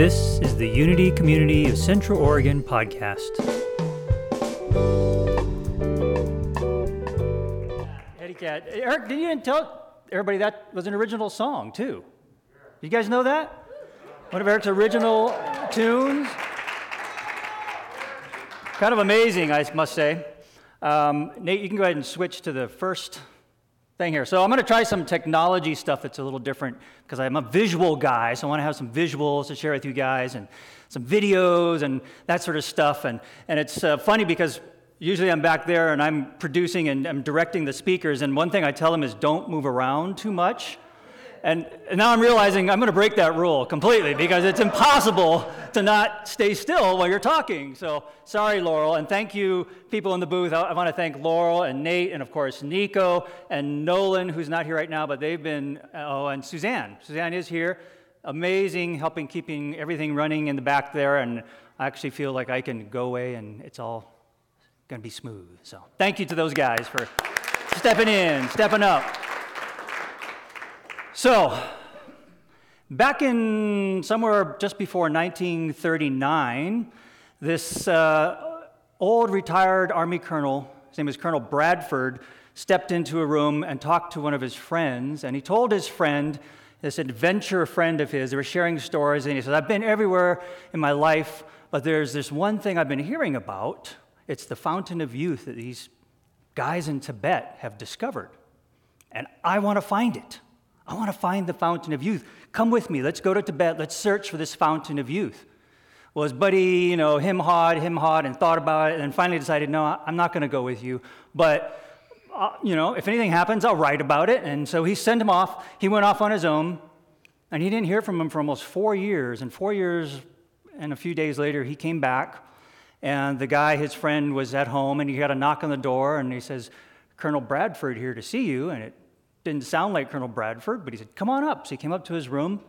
This is the Unity Community of Central Oregon podcast. Eddie Cat. Eric, did you tell everybody that was an original song, too? You guys know that? One of Eric's original tunes? Kind of amazing, I must say. Um, Nate, you can go ahead and switch to the first thing here. So I'm going to try some technology stuff that's a little different because I'm a visual guy, so I want to have some visuals to share with you guys and some videos and that sort of stuff. And, and it's uh, funny because usually I'm back there and I'm producing and I'm directing the speakers, and one thing I tell them is don't move around too much. And, now I'm realizing I'm going to break that rule completely because it's impossible to not stay still while you're talking. So sorry, Laurel. And thank you, people in the booth. I want to thank Laurel and Nate and, of course, Nico and Nolan, who's not here right now, but they've been, oh, and Suzanne. Suzanne is here. Amazing, helping keeping everything running in the back there. And I actually feel like I can go away and it's all going to be smooth. So thank you to those guys for stepping in, stepping up. So, back in somewhere just before 1939, this uh, old retired Army colonel, his name was Colonel Bradford, stepped into a room and talked to one of his friends. And he told his friend, this adventure friend of his, they were sharing stories, and he said, I've been everywhere in my life, but there's this one thing I've been hearing about. It's the fountain of youth that these guys in Tibet have discovered. And I want to find it. I want to find the fountain of youth. Come with me. Let's go to Tibet. Let's search for this fountain of youth. Well, his buddy, you know, him hawed, him hawed, and thought about it, and finally decided, no, I'm not going to go with you. But, uh, you know, if anything happens, I'll write about it. And so he sent him off. He went off on his own, and he didn't hear from him for almost four years. And four years and a few days later, he came back, and the guy, his friend, was at home, and he got a knock on the door, and he says, Colonel Bradford here to see you. And it didn't sound like Colonel Bradford, but he said, Come on up. So he came up to his room.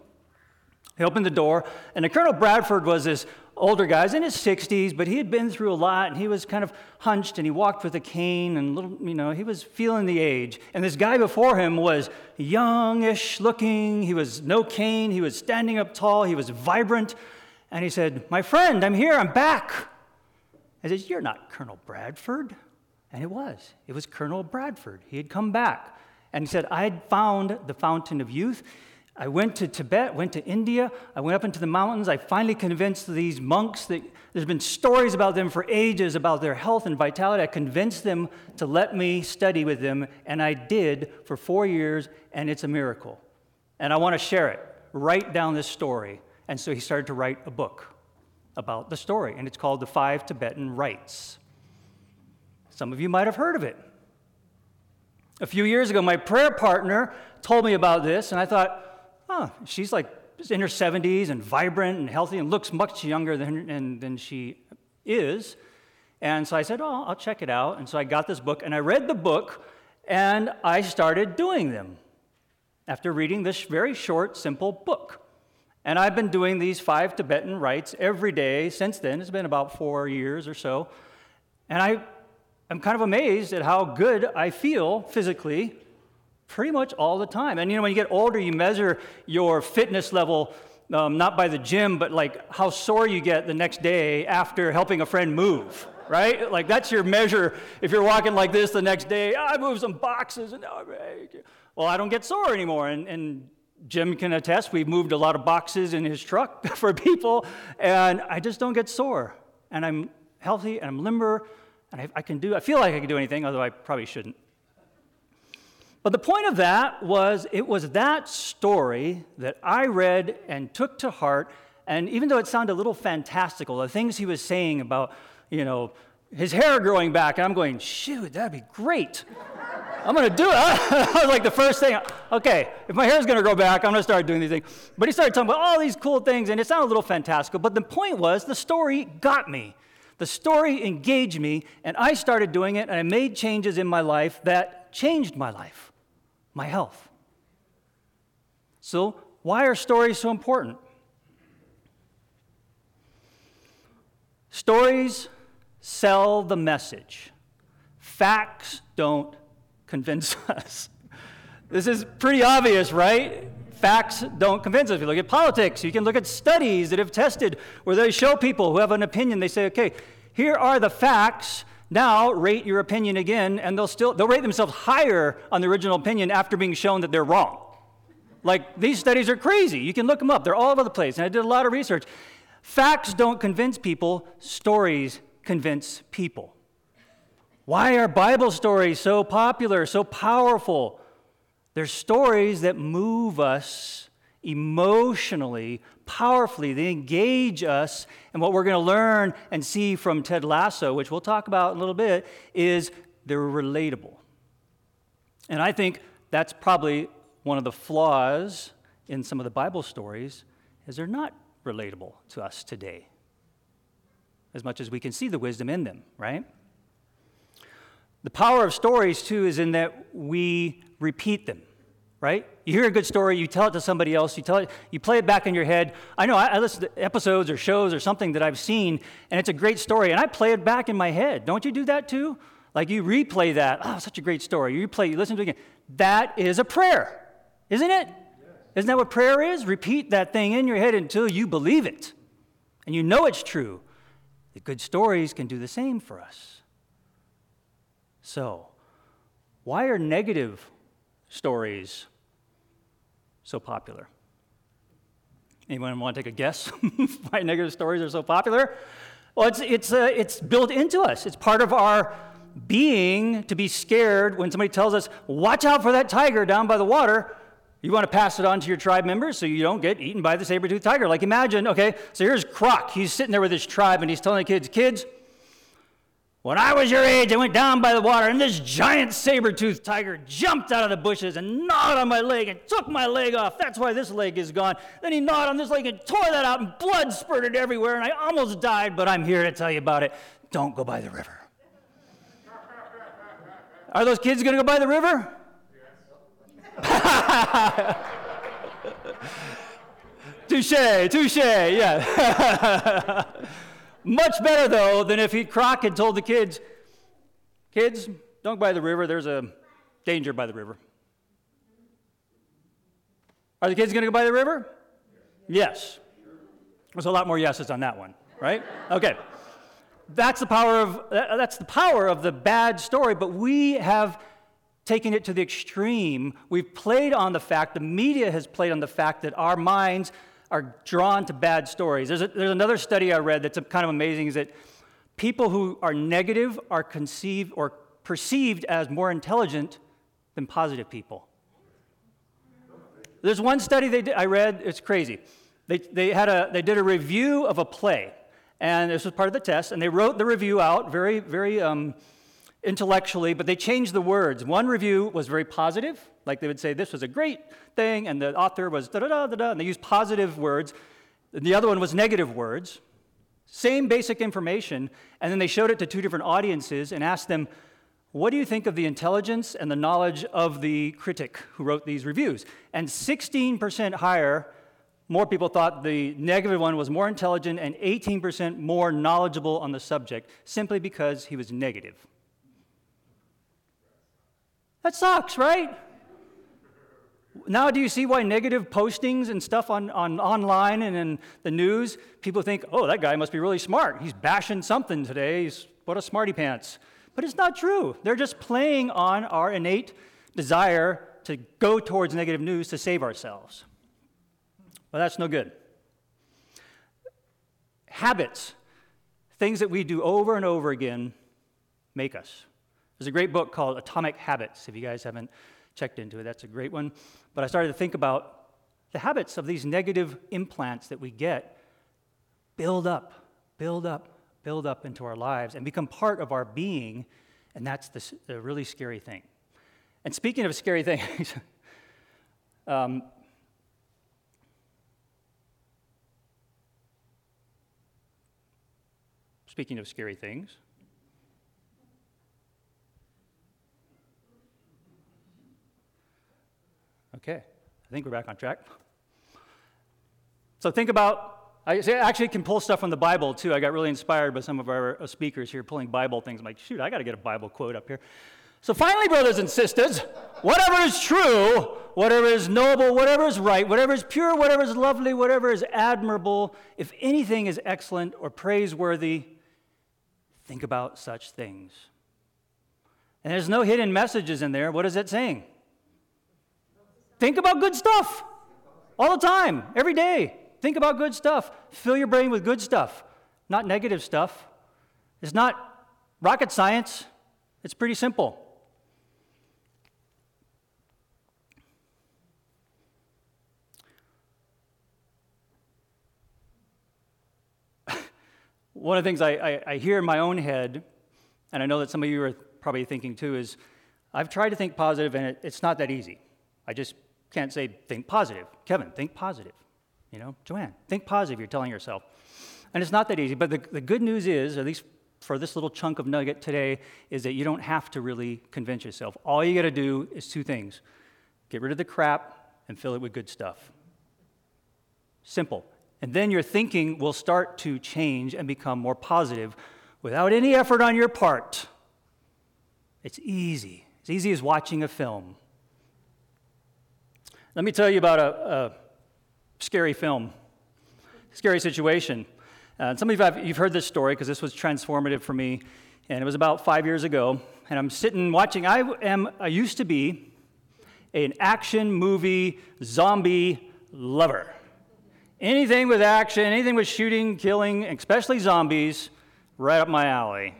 He opened the door, and the Colonel Bradford was this older guy, he's in his 60s, but he had been through a lot, and he was kind of hunched, and he walked with a cane, and little, you know, he was feeling the age. And this guy before him was youngish looking. He was no cane. He was standing up tall. He was vibrant. And he said, My friend, I'm here. I'm back. I said, You're not Colonel Bradford. And it was. It was Colonel Bradford. He had come back. And he said, I had found the fountain of youth. I went to Tibet, went to India, I went up into the mountains. I finally convinced these monks that there's been stories about them for ages about their health and vitality. I convinced them to let me study with them, and I did for four years, and it's a miracle. And I want to share it. Write down this story. And so he started to write a book about the story, and it's called The Five Tibetan Rites. Some of you might have heard of it. A few years ago, my prayer partner told me about this, and I thought, oh, she's like in her 70s and vibrant and healthy and looks much younger than, than she is. And so I said, oh, I'll check it out. And so I got this book, and I read the book, and I started doing them after reading this very short, simple book. And I've been doing these five Tibetan rites every day since then. It's been about four years or so. And I I'm kind of amazed at how good I feel physically pretty much all the time. And you know, when you get older, you measure your fitness level um, not by the gym, but like how sore you get the next day after helping a friend move, right? Like that's your measure. If you're walking like this the next day, I moved some boxes, and well, I don't get sore anymore. And, and Jim can attest, we've moved a lot of boxes in his truck for people, and I just don't get sore. And I'm healthy and I'm limber and I, I can do, I feel like I can do anything, although I probably shouldn't. But the point of that was it was that story that I read and took to heart. And even though it sounded a little fantastical, the things he was saying about, you know, his hair growing back, and I'm going, shoot, that'd be great. I'm going to do it. I was like the first thing, okay, if my hair's going to grow back, I'm going to start doing these things. But he started talking about all these cool things, and it sounded a little fantastical. But the point was, the story got me. The story engaged me, and I started doing it, and I made changes in my life that changed my life, my health. So, why are stories so important? Stories sell the message, facts don't convince us. This is pretty obvious, right? Facts don't convince us. If you look at politics, you can look at studies that have tested where they show people who have an opinion, they say, okay, here are the facts. Now rate your opinion again, and they'll still they'll rate themselves higher on the original opinion after being shown that they're wrong. Like these studies are crazy. You can look them up. They're all over the place. And I did a lot of research. Facts don't convince people, stories convince people. Why are Bible stories so popular, so powerful? They're stories that move us emotionally, powerfully. They engage us. And what we're going to learn and see from Ted Lasso, which we'll talk about in a little bit, is they're relatable. And I think that's probably one of the flaws in some of the Bible stories is they're not relatable to us today as much as we can see the wisdom in them, right? The power of stories, too, is in that we repeat them, right? You hear a good story, you tell it to somebody else, you tell it, you play it back in your head. I know I, I listen to episodes or shows or something that I've seen, and it's a great story, and I play it back in my head. Don't you do that too? Like you replay that. Oh, such a great story. You replay, you listen to it again. That is a prayer, isn't it? Isn't that what prayer is? Repeat that thing in your head until you believe it and you know it's true. The good stories can do the same for us. So, why are negative stories so popular? Anyone want to take a guess why negative stories are so popular? Well, it's, it's, uh, it's built into us. It's part of our being to be scared when somebody tells us, watch out for that tiger down by the water. You want to pass it on to your tribe members so you don't get eaten by the saber-toothed tiger. Like imagine, okay, so here's Croc. He's sitting there with his tribe and he's telling the kids, kids, when I was your age, I went down by the water, and this giant saber-toothed tiger jumped out of the bushes and gnawed on my leg and took my leg off. That's why this leg is gone. Then he gnawed on this leg and tore that out, and blood spurted everywhere, and I almost died, but I'm here to tell you about it. Don't go by the river. Are those kids going to go by the river? touche, touche, yeah. Much better, though, than if he, Croc had told the kids, kids, don't go by the river, there's a danger by the river. Are the kids going to go by the river? Yes. There's a lot more yeses on that one, right? Okay. That's the power of that's the power of the bad story, but we have taken it to the extreme. We've played on the fact, the media has played on the fact that our minds are drawn to bad stories. There's, a, there's another study I read that's kind of amazing is that people who are negative are conceived or perceived as more intelligent than positive people. There's one study they did, I read, it's crazy. They, they, had a, they did a review of a play, and this was part of the test, and they wrote the review out very, very um, intellectually, but they changed the words. One review was very positive, like they would say, this was a great thing, and the author was da da da da da, and they used positive words. And the other one was negative words. Same basic information, and then they showed it to two different audiences and asked them, what do you think of the intelligence and the knowledge of the critic who wrote these reviews? And 16% higher, more people thought the negative one was more intelligent and 18% more knowledgeable on the subject simply because he was negative. That sucks, right? Now, do you see why negative postings and stuff on, on online and in the news, people think, oh, that guy must be really smart. He's bashing something today. He's what a smarty pants. But it's not true. They're just playing on our innate desire to go towards negative news to save ourselves. Well, that's no good. Habits, things that we do over and over again, make us. There's a great book called Atomic Habits. If you guys haven't checked into it, that's a great one. But I started to think about the habits of these negative implants that we get build up, build up, build up into our lives and become part of our being. And that's the, the really scary thing. And speaking of scary things, um, speaking of scary things, Okay, I think we're back on track. So think about, I actually can pull stuff from the Bible too. I got really inspired by some of our uh, speakers here pulling Bible things. I'm like, shoot, I got to get a Bible quote up here. So finally, brothers and sisters, whatever is true, whatever is noble, whatever is right, whatever is pure, whatever is lovely, whatever is admirable, if anything is excellent or praiseworthy, think about such things. And there's no hidden messages in there. What is it saying? Think about good stuff all the time, every day. Think about good stuff. Fill your brain with good stuff, not negative stuff. It's not rocket science, it's pretty simple. One of the things I, I, I, hear in my own head, and I know that some of you are probably thinking too, is I've tried to think positive and it, it's not that easy. I just can't say think positive. Kevin, think positive. You know, Joanne, think positive, you're telling yourself. And it's not that easy, but the, the good news is, at least for this little chunk of nugget today, is that you don't have to really convince yourself. All you got to do is two things get rid of the crap and fill it with good stuff. Simple. And then your thinking will start to change and become more positive without any effort on your part. It's easy. It's easy as watching a film. Let me tell you about a, a scary film, scary situation. Uh, some of you have you've heard this story because this was transformative for me, and it was about five years ago. And I'm sitting watching. I am. I used to be an action movie zombie lover. Anything with action, anything with shooting, killing, especially zombies, right up my alley.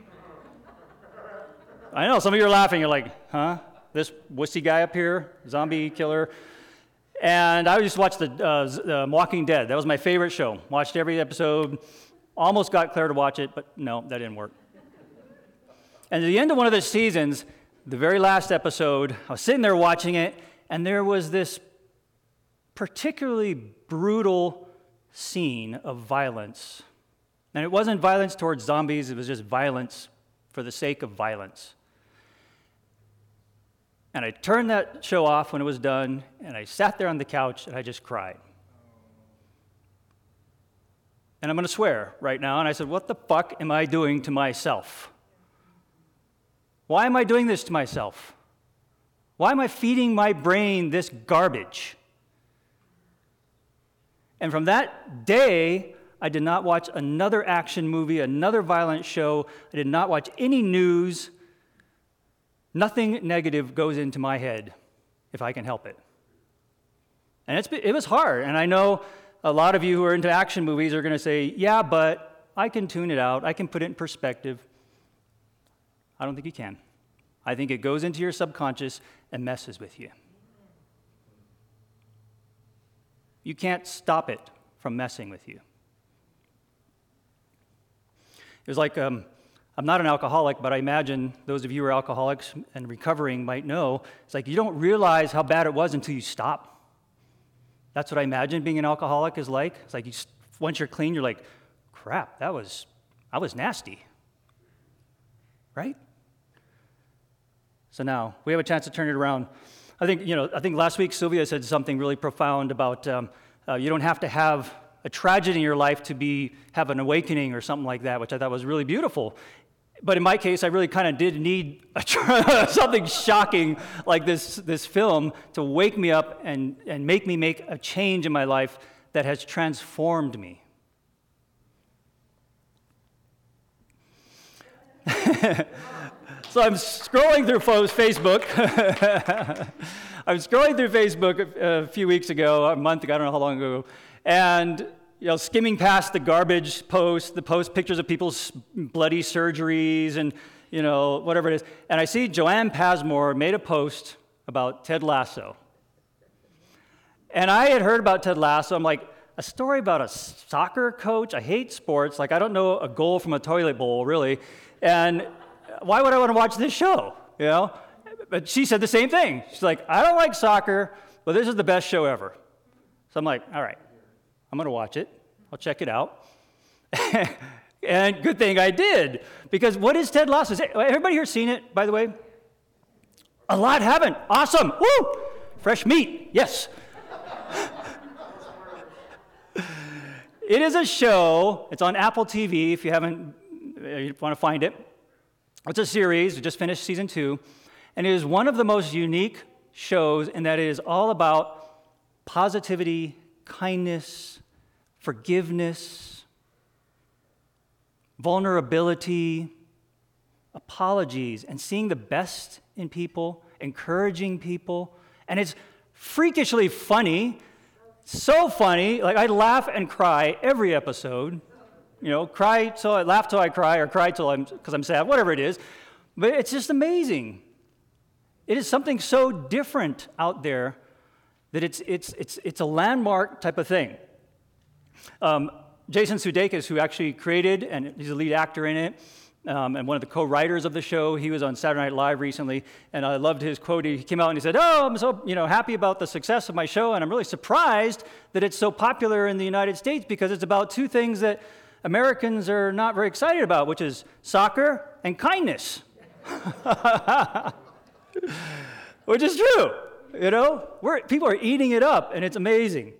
I know some of you are laughing. You're like, huh? This wussy guy up here, zombie killer. And I used to watch the uh, Walking Dead. That was my favorite show. Watched every episode. Almost got Claire to watch it, but no, that didn't work. And at the end of one of the seasons, the very last episode, I was sitting there watching it, and there was this particularly brutal scene of violence. And it wasn't violence towards zombies, it was just violence for the sake of violence. And I turned that show off when it was done, and I sat there on the couch and I just cried. And I'm going to swear right now. And I said, What the fuck am I doing to myself? Why am I doing this to myself? Why am I feeding my brain this garbage? And from that day, I did not watch another action movie, another violent show. I did not watch any news. Nothing negative goes into my head if I can help it. And it's, it was hard. And I know a lot of you who are into action movies are going to say, yeah, but I can tune it out, I can put it in perspective. I don't think you can. I think it goes into your subconscious and messes with you. You can't stop it from messing with you. It was like um, I'm not an alcoholic, but I imagine those of you who are alcoholics and recovering might know. It's like you don't realize how bad it was until you stop. That's what I imagine being an alcoholic is like. It's like you, once you're clean, you're like, crap, that was, I was nasty. Right? So now we have a chance to turn it around. I think, you know, I think last week Sylvia said something really profound about um, uh, you don't have to have a tragedy in your life to be have an awakening or something like that, which I thought was really beautiful but in my case, I really kind of did need something shocking like this, this film to wake me up and, and make me make a change in my life that has transformed me. so I'm scrolling through Facebook. I was scrolling through Facebook a, a few weeks ago, a month ago, I don't know how long ago, and you know, skimming past the garbage posts, the post pictures of people's bloody surgeries and, you know, whatever it is. And I see Joanne Pasmore made a post about Ted Lasso. And I had heard about Ted Lasso. I'm like, a story about a soccer coach? I hate sports. Like, I don't know a goal from a toilet bowl, really. And why would I want to watch this show? You know? But she said the same thing. She's like, I don't like soccer, but this is the best show ever. So I'm like, all right, I'm going to watch it. I'll check it out. and good thing I did, because what is Ted Lasso? Everybody here seen it, by the way? A lot haven't. Awesome. Woo! Fresh meat. Yes. it is a show. It's on Apple TV if you haven't, uh, you want to find it. It's a series. We just finished season two. And it is one of the most unique shows in that it is all about positivity, kindness, forgiveness, vulnerability, apologies, and seeing the best in people, encouraging people. And it's freakishly funny, so funny. Like I laugh and cry every episode. You know, cry till I laugh till I cry, or cry till I'm because I'm sad, whatever it is. But it's just amazing. It is something so different out there that it's, it's, it's, it's a landmark type of thing. Um, Jason Sudeikis, who actually created and he's a lead actor in it, um, and one of the co-writers of the show. He was on Saturday Night Live recently, and I loved his quote. He came out and he said, "Oh, I'm so you know happy about the success of my show, and I'm really surprised that it's so popular in the United States because it's about two things that Americans are not very excited about, which is soccer and kindness." which is true. You know, We're, people are eating it up, and it's amazing.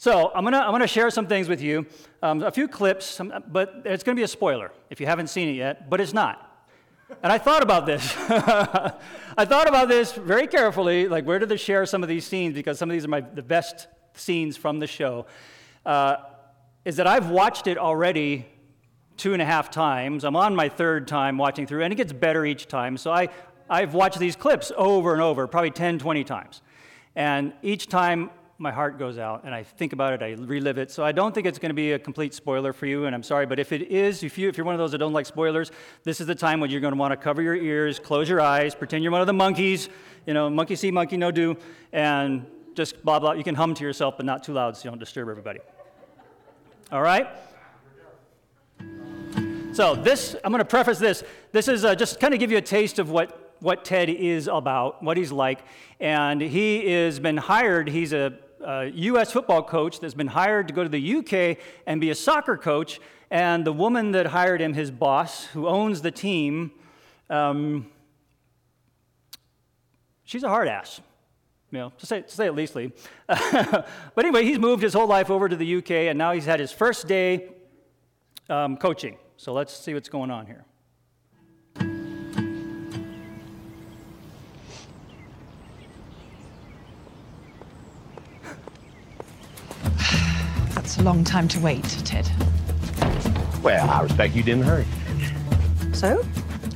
So I'm gonna, I'm gonna share some things with you, um, a few clips, some, but it's gonna be a spoiler if you haven't seen it yet, but it's not. And I thought about this. I thought about this very carefully, like where to share some of these scenes, because some of these are my, the best scenes from the show. Uh, is that I've watched it already two and a half times. I'm on my third time watching through, and it gets better each time. So I, I've watched these clips over and over, probably 10, 20 times. And each time my heart goes out and I think about it, I relive it. So I don't think it's going to be a complete spoiler for you, and I'm sorry, but if it is, if, you, if you're one of those that don't like spoilers, this is the time when you're going to want to cover your ears, close your eyes, pretend you're one of the monkeys, you know, monkey see, monkey no do, and just blah, blah. You can hum to yourself, but not too loud so you don't disturb everybody. All right? So this, I'm going to preface this. This is uh, just kind of give you a taste of what what Ted is about, what he's like. And he has been hired, he's a a U.S. football coach that's been hired to go to the U.K. and be a soccer coach. And the woman that hired him, his boss, who owns the team, um, she's a hard ass. You know, to say, to say it leastly. but anyway, he's moved his whole life over to the UK, and now he's had his first day um, coaching. So let's see what's going on here. That's a long time to wait, Ted. Well, I respect you didn't hurry. So,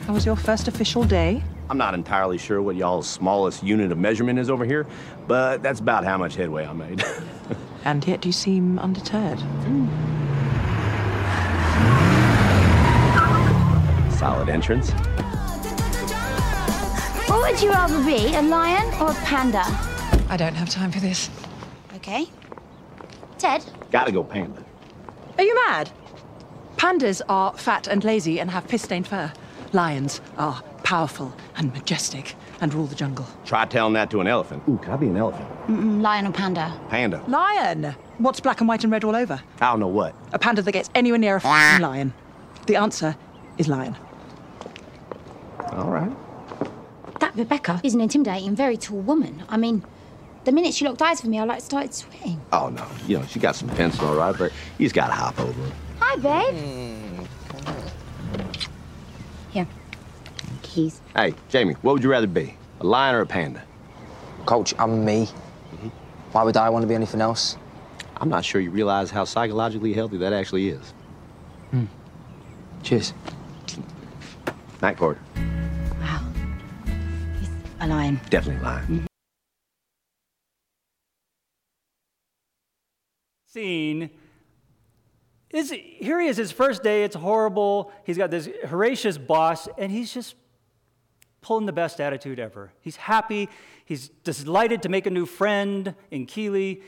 how was your first official day? I'm not entirely sure what y'all's smallest unit of measurement is over here, but that's about how much headway I made. and yet you seem undeterred. Mm. Solid entrance. What would you rather be, a lion or a panda? I don't have time for this. Okay. Ted? Gotta go panda. Are you mad? Pandas are fat and lazy and have piss-stained fur. Lions are powerful and majestic and rule the jungle. Try telling that to an elephant. Ooh, can I be an elephant? Mm -mm, lion or panda? Panda. Lion! What's black and white and red all over? I don't know what. A panda that gets anywhere near a lion. The answer is lion. All right. That Rebecca is an intimidating, very tall woman. I mean, the minute she locked eyes with me, I like started sweating. Oh no, you know she got some pencil, all right, but you just gotta hop over. Hi, babe. Mm. Here, keys. Hey, Jamie, what would you rather be, a lion or a panda? Coach, I'm me. Mm -hmm. Why would I want to be anything else? I'm not sure you realize how psychologically healthy that actually is. Hmm. Cheers. Night, Cord. Wow. He's a lion. Definitely a lion. Mm -hmm. Scene is here he is his first day it's horrible he's got this Horatius boss and he's just pulling the best attitude ever. He's happy he's delighted to make a new friend in keeley.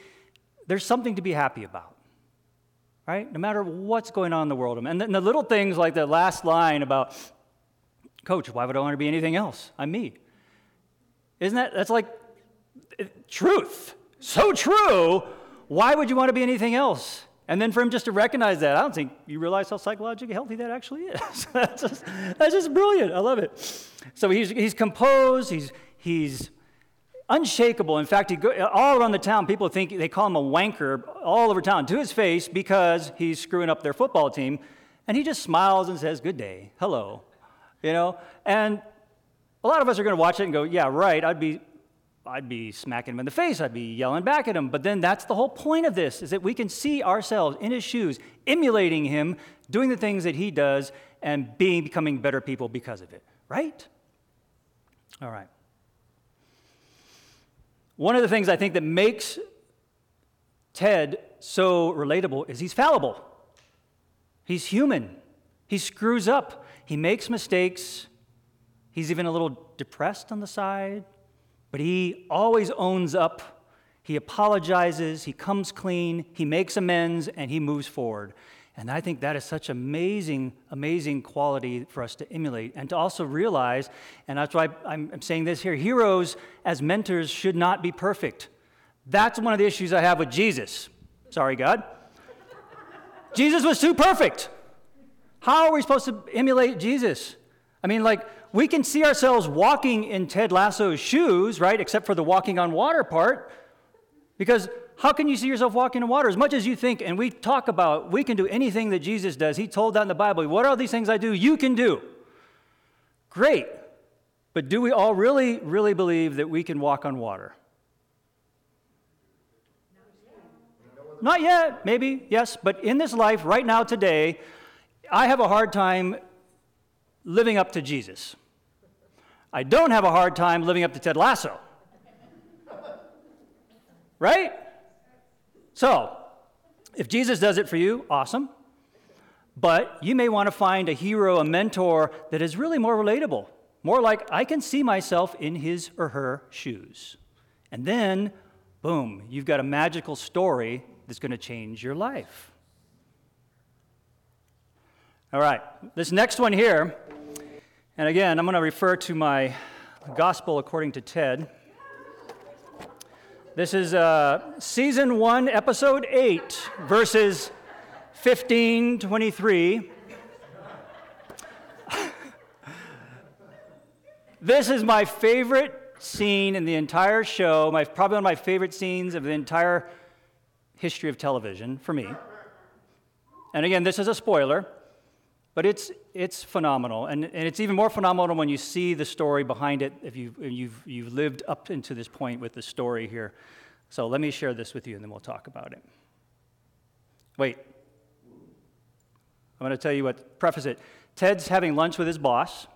There's something to be happy about right? No matter what's going on in the world. And the little things like the last line about coach why would i want to be anything else? I'm me. Isn't that that's like truth. So true why would you want to be anything else? And then for him just to recognize that, I don't think you realize how psychologically healthy that actually is. that's, just, that's just brilliant. I love it. So he's, he's composed, he's, he's unshakable. In fact, he go, all around the town, people think they call him a wanker all over town to his face because he's screwing up their football team. And he just smiles and says, Good day, hello. You know? And A lot of us are going to watch it and go, yeah, right, I'd be, I'd be smacking him in the face, I'd be yelling back at him. But then that's the whole point of this, is that we can see ourselves in his shoes, emulating him, doing the things that he does, and being, becoming better people because of it, right? All right. One of the things I think that makes Ted so relatable is he's fallible. He's human. He screws up. He makes mistakes. He's even a little depressed on the side, but he always owns up. He apologizes. He comes clean. He makes amends and he moves forward. And I think that is such amazing, amazing quality for us to emulate and to also realize, and that's why I'm, saying this here heroes as mentors should not be perfect. That's one of the issues I have with Jesus. Sorry, God. Jesus was too perfect. How are we supposed to emulate Jesus? I mean, like, we can see ourselves walking in Ted Lasso's shoes, right? Except for the walking on water part. Because how can you see yourself walking in water? As much as you think, and we talk about we can do anything that Jesus does, he told that in the Bible. What are these things I do? You can do. Great. But do we all really, really believe that we can walk on water? Not yet, maybe, yes, but in this life, right now, today, I have a hard time living up to Jesus. I don't have a hard time living up to Ted Lasso. Right? So, if Jesus does it for you, awesome. But you may want to find a hero, a mentor that is really more relatable, more like I can see myself in his or her shoes. And then, boom, you've got a magical story that's going to change your life. All right, this next one here, and again, I'm going to refer to my gospel according to Ted. This is uh, season one, episode eight, verses 15, 23. this is my favorite scene in the entire show, my, probably one of my favorite scenes of the entire history of television for me. And again, this is a spoiler, but it's, it's phenomenal. And, and it's even more phenomenal when you see the story behind it, if you've, you've, you've lived up into this point with the story here. So let me share this with you and then we'll talk about it. Wait. I'm going to tell you what, preface it. Ted's having lunch with his boss,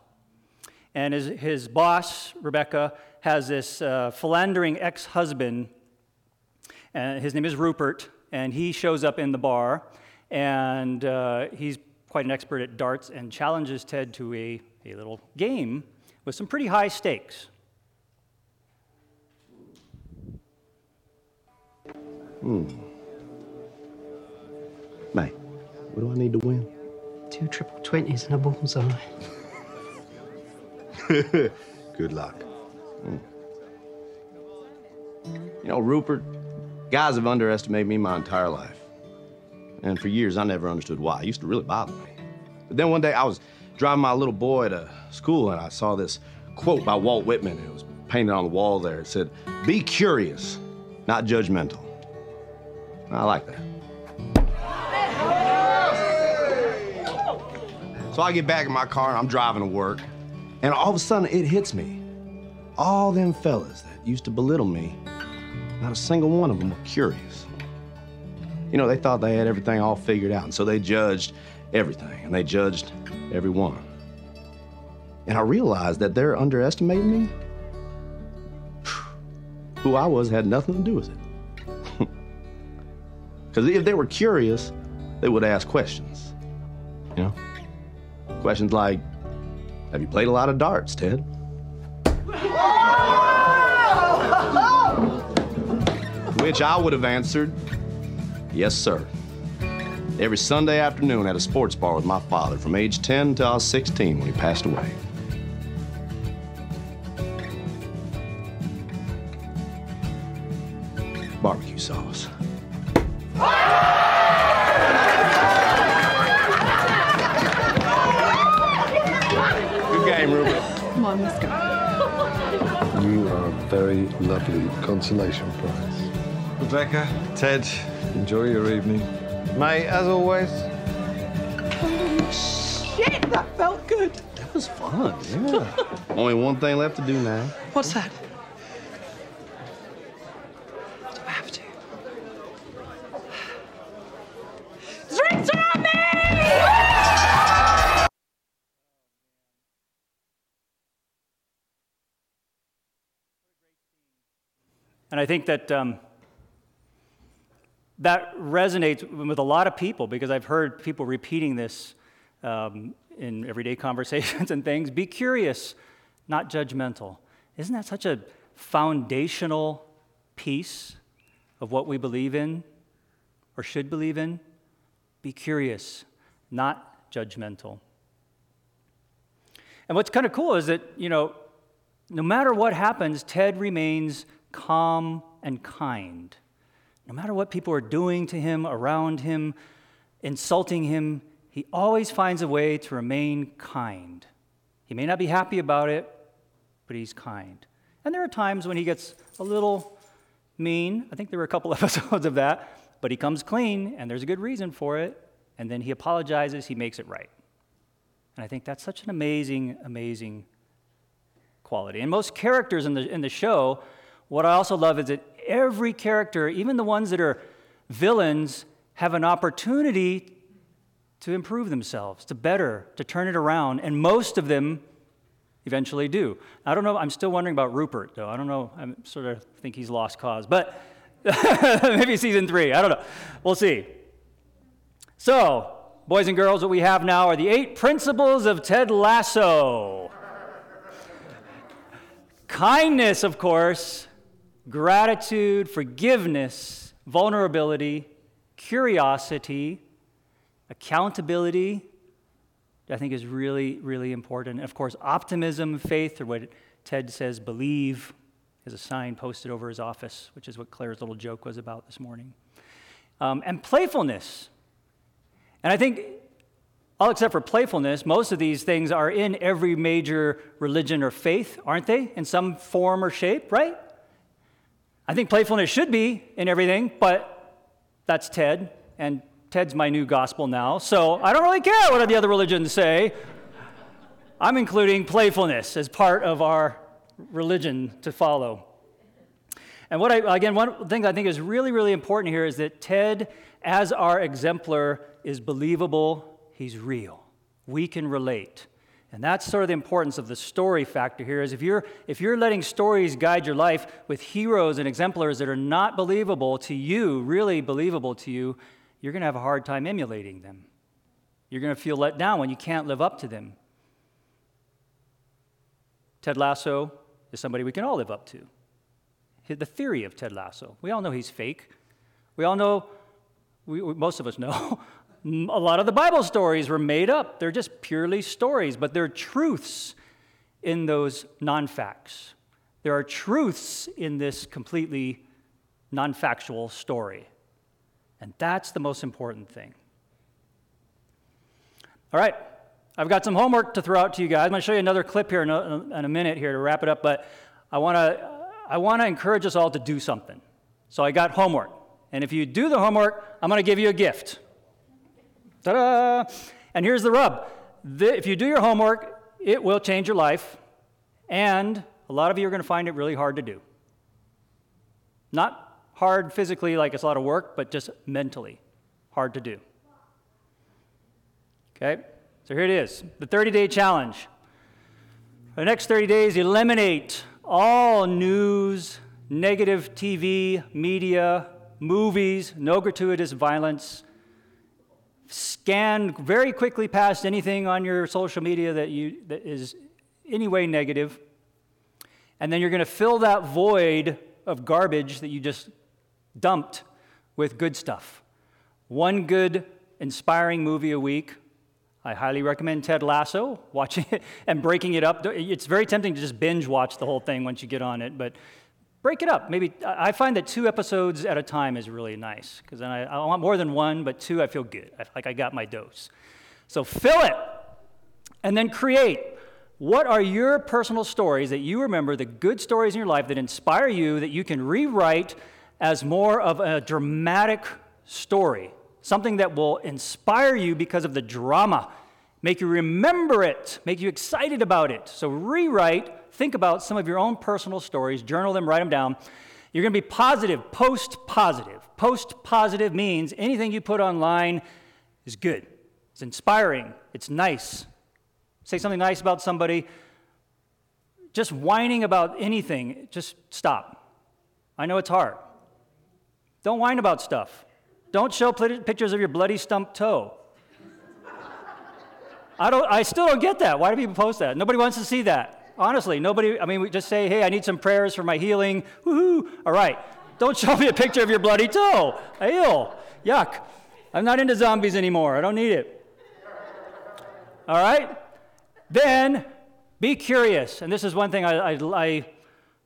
and his, his boss, Rebecca, has this uh, philandering ex husband, and his name is Rupert, and he shows up in the bar, and uh, he's quite an expert at darts and challenges Ted to a, a little game with some pretty high stakes. Hmm. Mate, what do I need to win? Two triple twenties and a bullseye. Good luck. Mm. You know, Rupert, guys have underestimated me my entire life. And for years, I never understood why. It used to really bother me. But then one day, I was driving my little boy to school, and I saw this quote by Walt Whitman. It was painted on the wall there. It said, Be curious, not judgmental. I like that. So I get back in my car and I'm driving to work, and all of a sudden it hits me. All them fellas that used to belittle me, not a single one of them were curious. You know, they thought they had everything all figured out, and so they judged everything, and they judged everyone. And I realized that they're underestimating me. Who I was had nothing to do with it. Because if they were curious, they would ask questions. You know? Questions like, have you played a lot of darts, Ted? Which I would have answered, yes, sir. Every Sunday afternoon at a sports bar with my father from age 10 till I was 16 when he passed away. Barbecue sauce. Good game, Rupert. Come on, let's go. You are a very lovely consolation prize. Rebecca, Ted, enjoy your evening. Mate, as always. Shit, that felt good. That was fun, yeah. Only one thing left to do now. What's that? Do I have to? Drinks are on me! And I think that um, that resonates with a lot of people because I've heard people repeating this um, in everyday conversations and things. Be curious, not judgmental. Isn't that such a foundational piece of what we believe in or should believe in? Be curious, not judgmental. And what's kind of cool is that, you know, no matter what happens, Ted remains calm and kind. No matter what people are doing to him, around him, insulting him, he always finds a way to remain kind. He may not be happy about it, but he's kind. And there are times when he gets a little mean. I think there were a couple episodes of that, but he comes clean, and there's a good reason for it. And then he apologizes, he makes it right. And I think that's such an amazing, amazing quality. And most characters in the, in the show what I also love is that every character, even the ones that are villains, have an opportunity to improve themselves, to better, to turn it around, and most of them eventually do. I don't know, I'm still wondering about Rupert, though. I don't know, I sort of think he's lost cause, but maybe season three, I don't know. We'll see. So, boys and girls, what we have now are the eight principles of Ted Lasso. Kindness, of course, gratitude, forgiveness, vulnerability, curiosity, accountability, I think is really, really important. And of course, optimism, faith, or what Ted says, believe, is a sign posted over his office, which is what Claire's little joke was about this morning. Um, and playfulness. And I think, all except for playfulness, most of these things are in every major religion or faith, aren't they? In some form or shape, right? I think playfulness should be in everything, but that's Ted, and Ted's my new gospel now, so I don't really care what the other religions say. I'm including playfulness as part of our religion to follow. And what I, again, one thing I think is really, really important here is that Ted, as our exemplar, is believable, he's real. We can relate. And that's sort of the importance of the story factor here is if you're if you're letting stories guide your life with heroes and exemplars that are not believable to you, really believable to you, you're going to have a hard time emulating them. You're going to feel let down when you can't live up to them. Ted Lasso is somebody we can all live up to. The theory of Ted Lasso. We all know he's fake. We all know, we, most of us know, a lot of the Bible stories were made up. They're just purely stories, but there are truths in those non facts. There are truths in this completely non factual story. And that's the most important thing. All right, I've got some homework to throw out to you guys. I'm going to show you another clip here in a, in a minute here to wrap it up, but I want to I want to encourage us all to do something. So I got homework. And if you do the homework, I'm going to give you a gift. Ta da! And here's the rub the, if you do your homework, it will change your life, and a lot of you are going to find it really hard to do. Not hard physically, like it's a lot of work, but just mentally hard to do. Okay? So here it is the 30 day challenge. For the next 30 days, eliminate all news, negative TV, media, movies, no gratuitous violence scan very quickly past anything on your social media that, you, that is any way negative, and then you're going to fill that void of garbage that you just dumped with good stuff. One good, inspiring movie a week. I highly recommend Ted Lasso, watching it and breaking it up. It's very tempting to just binge watch the whole thing once you get on it, but break it up. Maybe I find that two episodes at a time is really nice because then I, I, want more than one, but two I feel good. I, like I got my dose. So fill it and then create. What are your personal stories that you remember, the good stories in your life that inspire you that you can rewrite as more of a dramatic story? Something that will inspire you because of the drama, make you remember it, make you excited about it. So rewrite, think about some of your own personal stories, journal them, write them down. You're going to be positive, post positive. Post positive means anything you put online is good, it's inspiring, it's nice. Say something nice about somebody. Just whining about anything, just stop. I know it's hard. Don't whine about stuff. Don't show pictures of your bloody stump toe. I, don't, I still don't get that. Why do people post that? Nobody wants to see that. Honestly, nobody, I mean, we just say, hey, I need some prayers for my healing. Woohoo. All right. Don't show me a picture of your bloody toe. Ew. Yuck. I'm not into zombies anymore. I don't need it. All right? Then be curious. And this is one thing I, I, I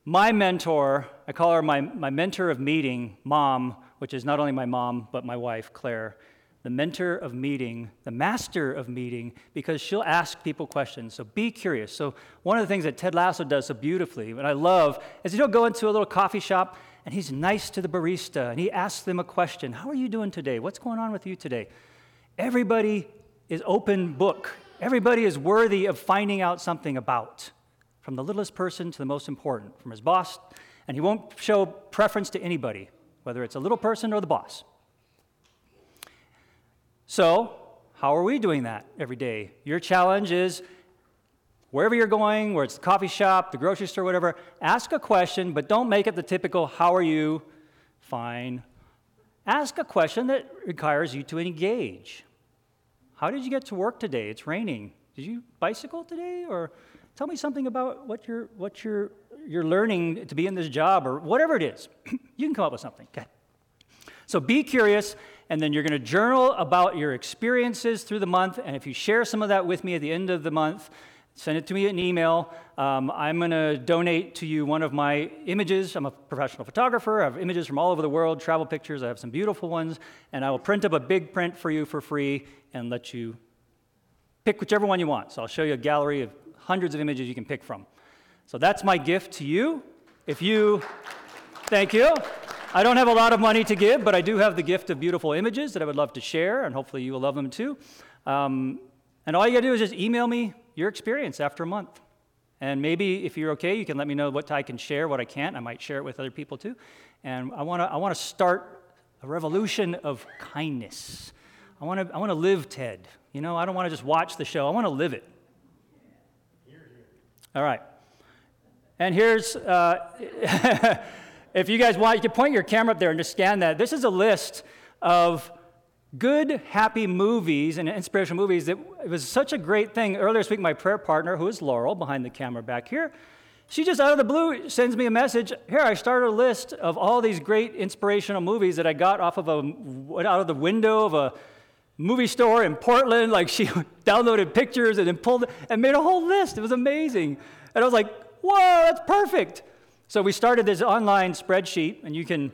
my mentor, I call her my, my mentor of meeting, mom, which is not only my mom, but my wife, Claire, the mentor of meeting, the master of meeting, because she'll ask people questions. So be curious. So, one of the things that Ted Lasso does so beautifully, and I love, is he'll go into a little coffee shop and he's nice to the barista and he asks them a question How are you doing today? What's going on with you today? Everybody is open book, everybody is worthy of finding out something about, from the littlest person to the most important, from his boss, and he won't show preference to anybody whether it's a little person or the boss. So, how are we doing that every day? Your challenge is wherever you're going, where it's the coffee shop, the grocery store, whatever, ask a question, but don't make it the typical, How are you? Fine. Ask a question that requires you to engage. How did you get to work today? It's raining. Did you bicycle today? Or tell me something about what you're, what you're you're learning to be in this job or whatever it is. you can come up with something. Okay. So be curious, and then you're going to journal about your experiences through the month. And if you share some of that with me at the end of the month, send it to me in an email. Um, I'm going to donate to you one of my images. I'm a professional photographer. I have images from all over the world, travel pictures. I have some beautiful ones. And I will print up a big print for you for free and let you pick whichever one you want. So I'll show you a gallery of hundreds of images you can pick from. So that's my gift to you. If you, thank you. I don't have a lot of money to give, but I do have the gift of beautiful images that I would love to share, and hopefully you will love them too. Um, and all you gotta do is just email me your experience after a month. And maybe if you're okay, you can let me know what I can share, what I can't. I might share it with other people too. And I wanna, I wanna start a revolution of kindness. I wanna, I wanna live TED. You know, I don't wanna just watch the show, I wanna live it. All right. And here's, uh, if you guys want, you can point your camera up there and just scan that. This is a list of good, happy movies and inspirational movies. That it was such a great thing. Earlier this week, my prayer partner, who is Laurel behind the camera back here, she just out of the blue sends me a message. Here, I started a list of all these great inspirational movies that I got off of a out of the window of a movie store in Portland. Like she downloaded pictures and then pulled and made a whole list. It was amazing. And I was like, whoa, that's perfect. So we started this online spreadsheet, and you can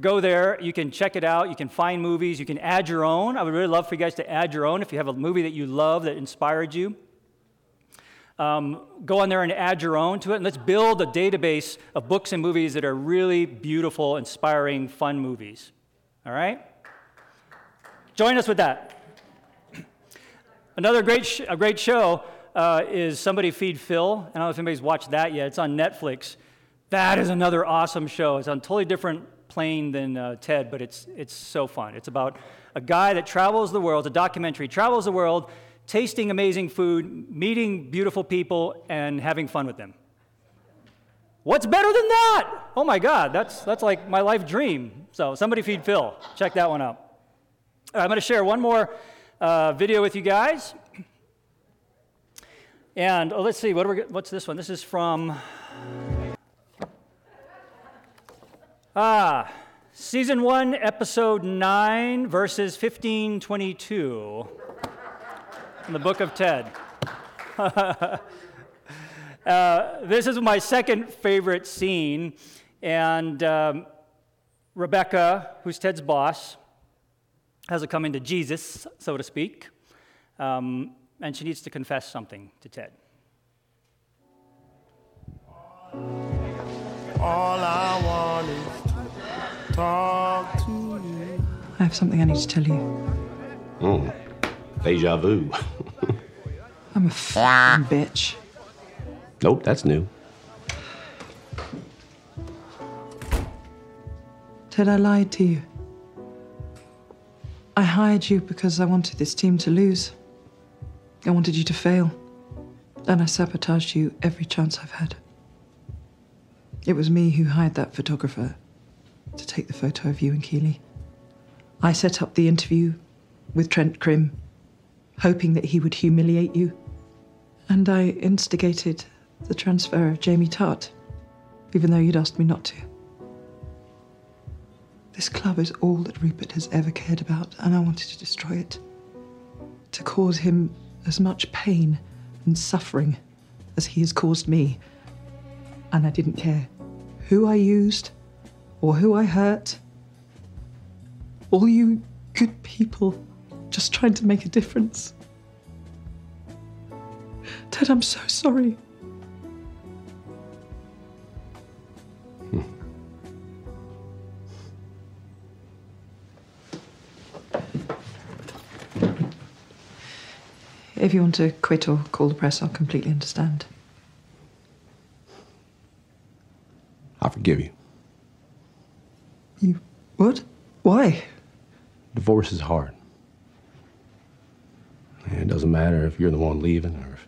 go there, you can check it out, you can find movies, you can add your own. I would really love for you guys to add your own if you have a movie that you love that inspired you. Um, go on there and add your own to it, and let's build a database of books and movies that are really beautiful, inspiring, fun movies. All right? Join us with that. Another great, sh- a great show uh, is Somebody Feed Phil. I don't know if anybody's watched that yet. It's on Netflix. That is another awesome show. It's on a totally different plane than uh, Ted, but it's, it's so fun. It's about a guy that travels the world, a documentary, travels the world, tasting amazing food, meeting beautiful people, and having fun with them. What's better than that? Oh my God, that's, that's like my life dream. So, somebody feed Phil. Check that one out. I'm going to share one more uh, video with you guys. And oh, let's see, what we, what's this one? This is from ah, season one, episode nine, verses 15, 22 in the book of Ted. uh, this is my second favorite scene, and um, Rebecca, who's Ted's boss, has a coming to Jesus, so to speak. Um, and she needs to confess something to Ted. All I want is talk to you. I have something I need to tell you. Oh, deja vu. I'm a f***ing bitch. Nope, that's new. Ted, I lied to you. I hired you because I wanted this team to lose. I wanted you to fail. And I sabotaged you every chance I've had. It was me who hired that photographer to take the photo of you and Keeley. I set up the interview with Trent Crimm, hoping that he would humiliate you. And I instigated the transfer of Jamie Tartt, even though you'd asked me not to. This club is all that Rupert has ever cared about, and I wanted to destroy it. To cause him as much pain and suffering as he has caused me. And I didn't care who I used or who I hurt. All you good people just trying to make a difference. Ted, I'm so sorry. If you want to quit or call the press, I'll completely understand. I forgive you. You what? Why? Divorce is hard. And it doesn't matter if you're the one leaving or if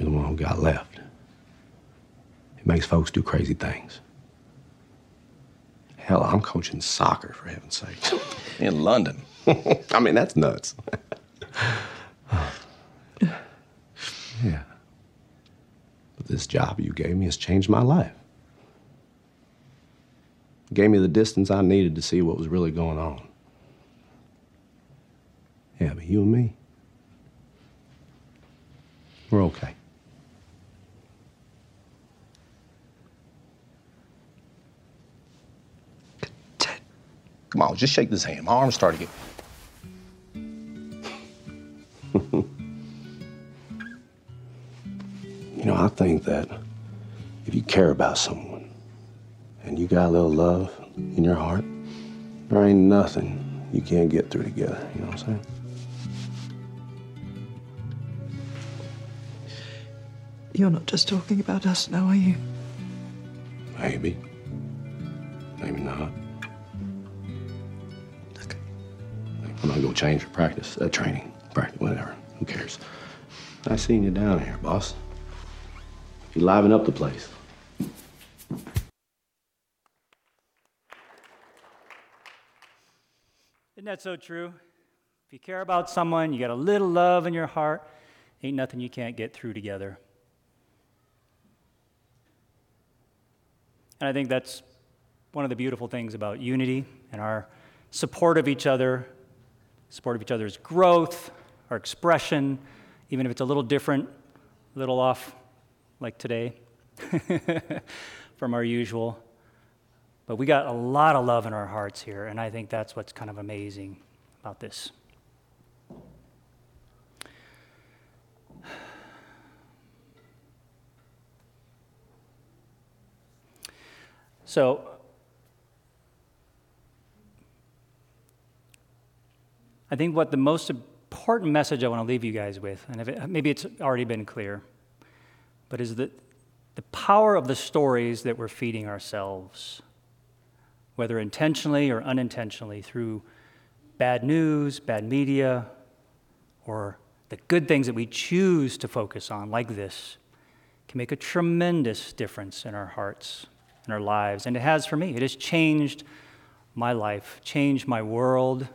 you're the one who got left. It makes folks do crazy things. Hell, I'm coaching soccer, for heaven's sake. In London. I mean, that's nuts. yeah. But this job you gave me has changed my life. Gave me the distance I needed to see what was really going on. Yeah, but you and me, we're okay. Come on, just shake this hand. My arms starting to get. you know, I think that if you care about someone and you got a little love in your heart, there ain't nothing you can't get through together. You know what I'm saying? You're not just talking about us now, are you? Maybe. Maybe not. Okay. I'm gonna go change for practice, uh, training, practice, whatever. Who cares? Nice seeing you down here, boss. You liven up the place. That so true? If you care about someone, you got a little love in your heart, ain't nothing you can't get through together. And I think that's one of the beautiful things about unity and our support of each other, support of each other's growth, our expression, even if it's a little different, a little off, like today, from our usual. But we got a lot of love in our hearts here, and I think that's what's kind of amazing about this. So, I think what the most important message I want to leave you guys with, and it, maybe it's already been clear, but is that the power of the stories that we're feeding ourselves, whether intentionally or unintentionally, through bad news, bad media, or the good things that we choose to focus on, like this, can make a tremendous difference in our hearts in our lives. And it has for me. It has changed my life, changed my world,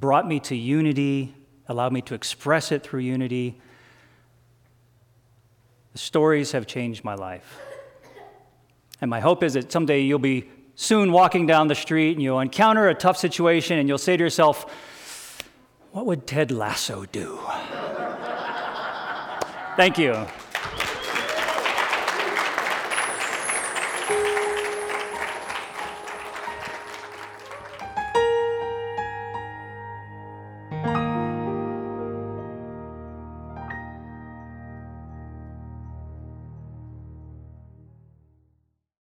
brought me to unity, allowed me to express it through unity. The stories have changed my life. And my hope is that someday you'll be soon walking down the street and you'll encounter a tough situation and you'll say to yourself, What would Ted Lasso do? Thank you.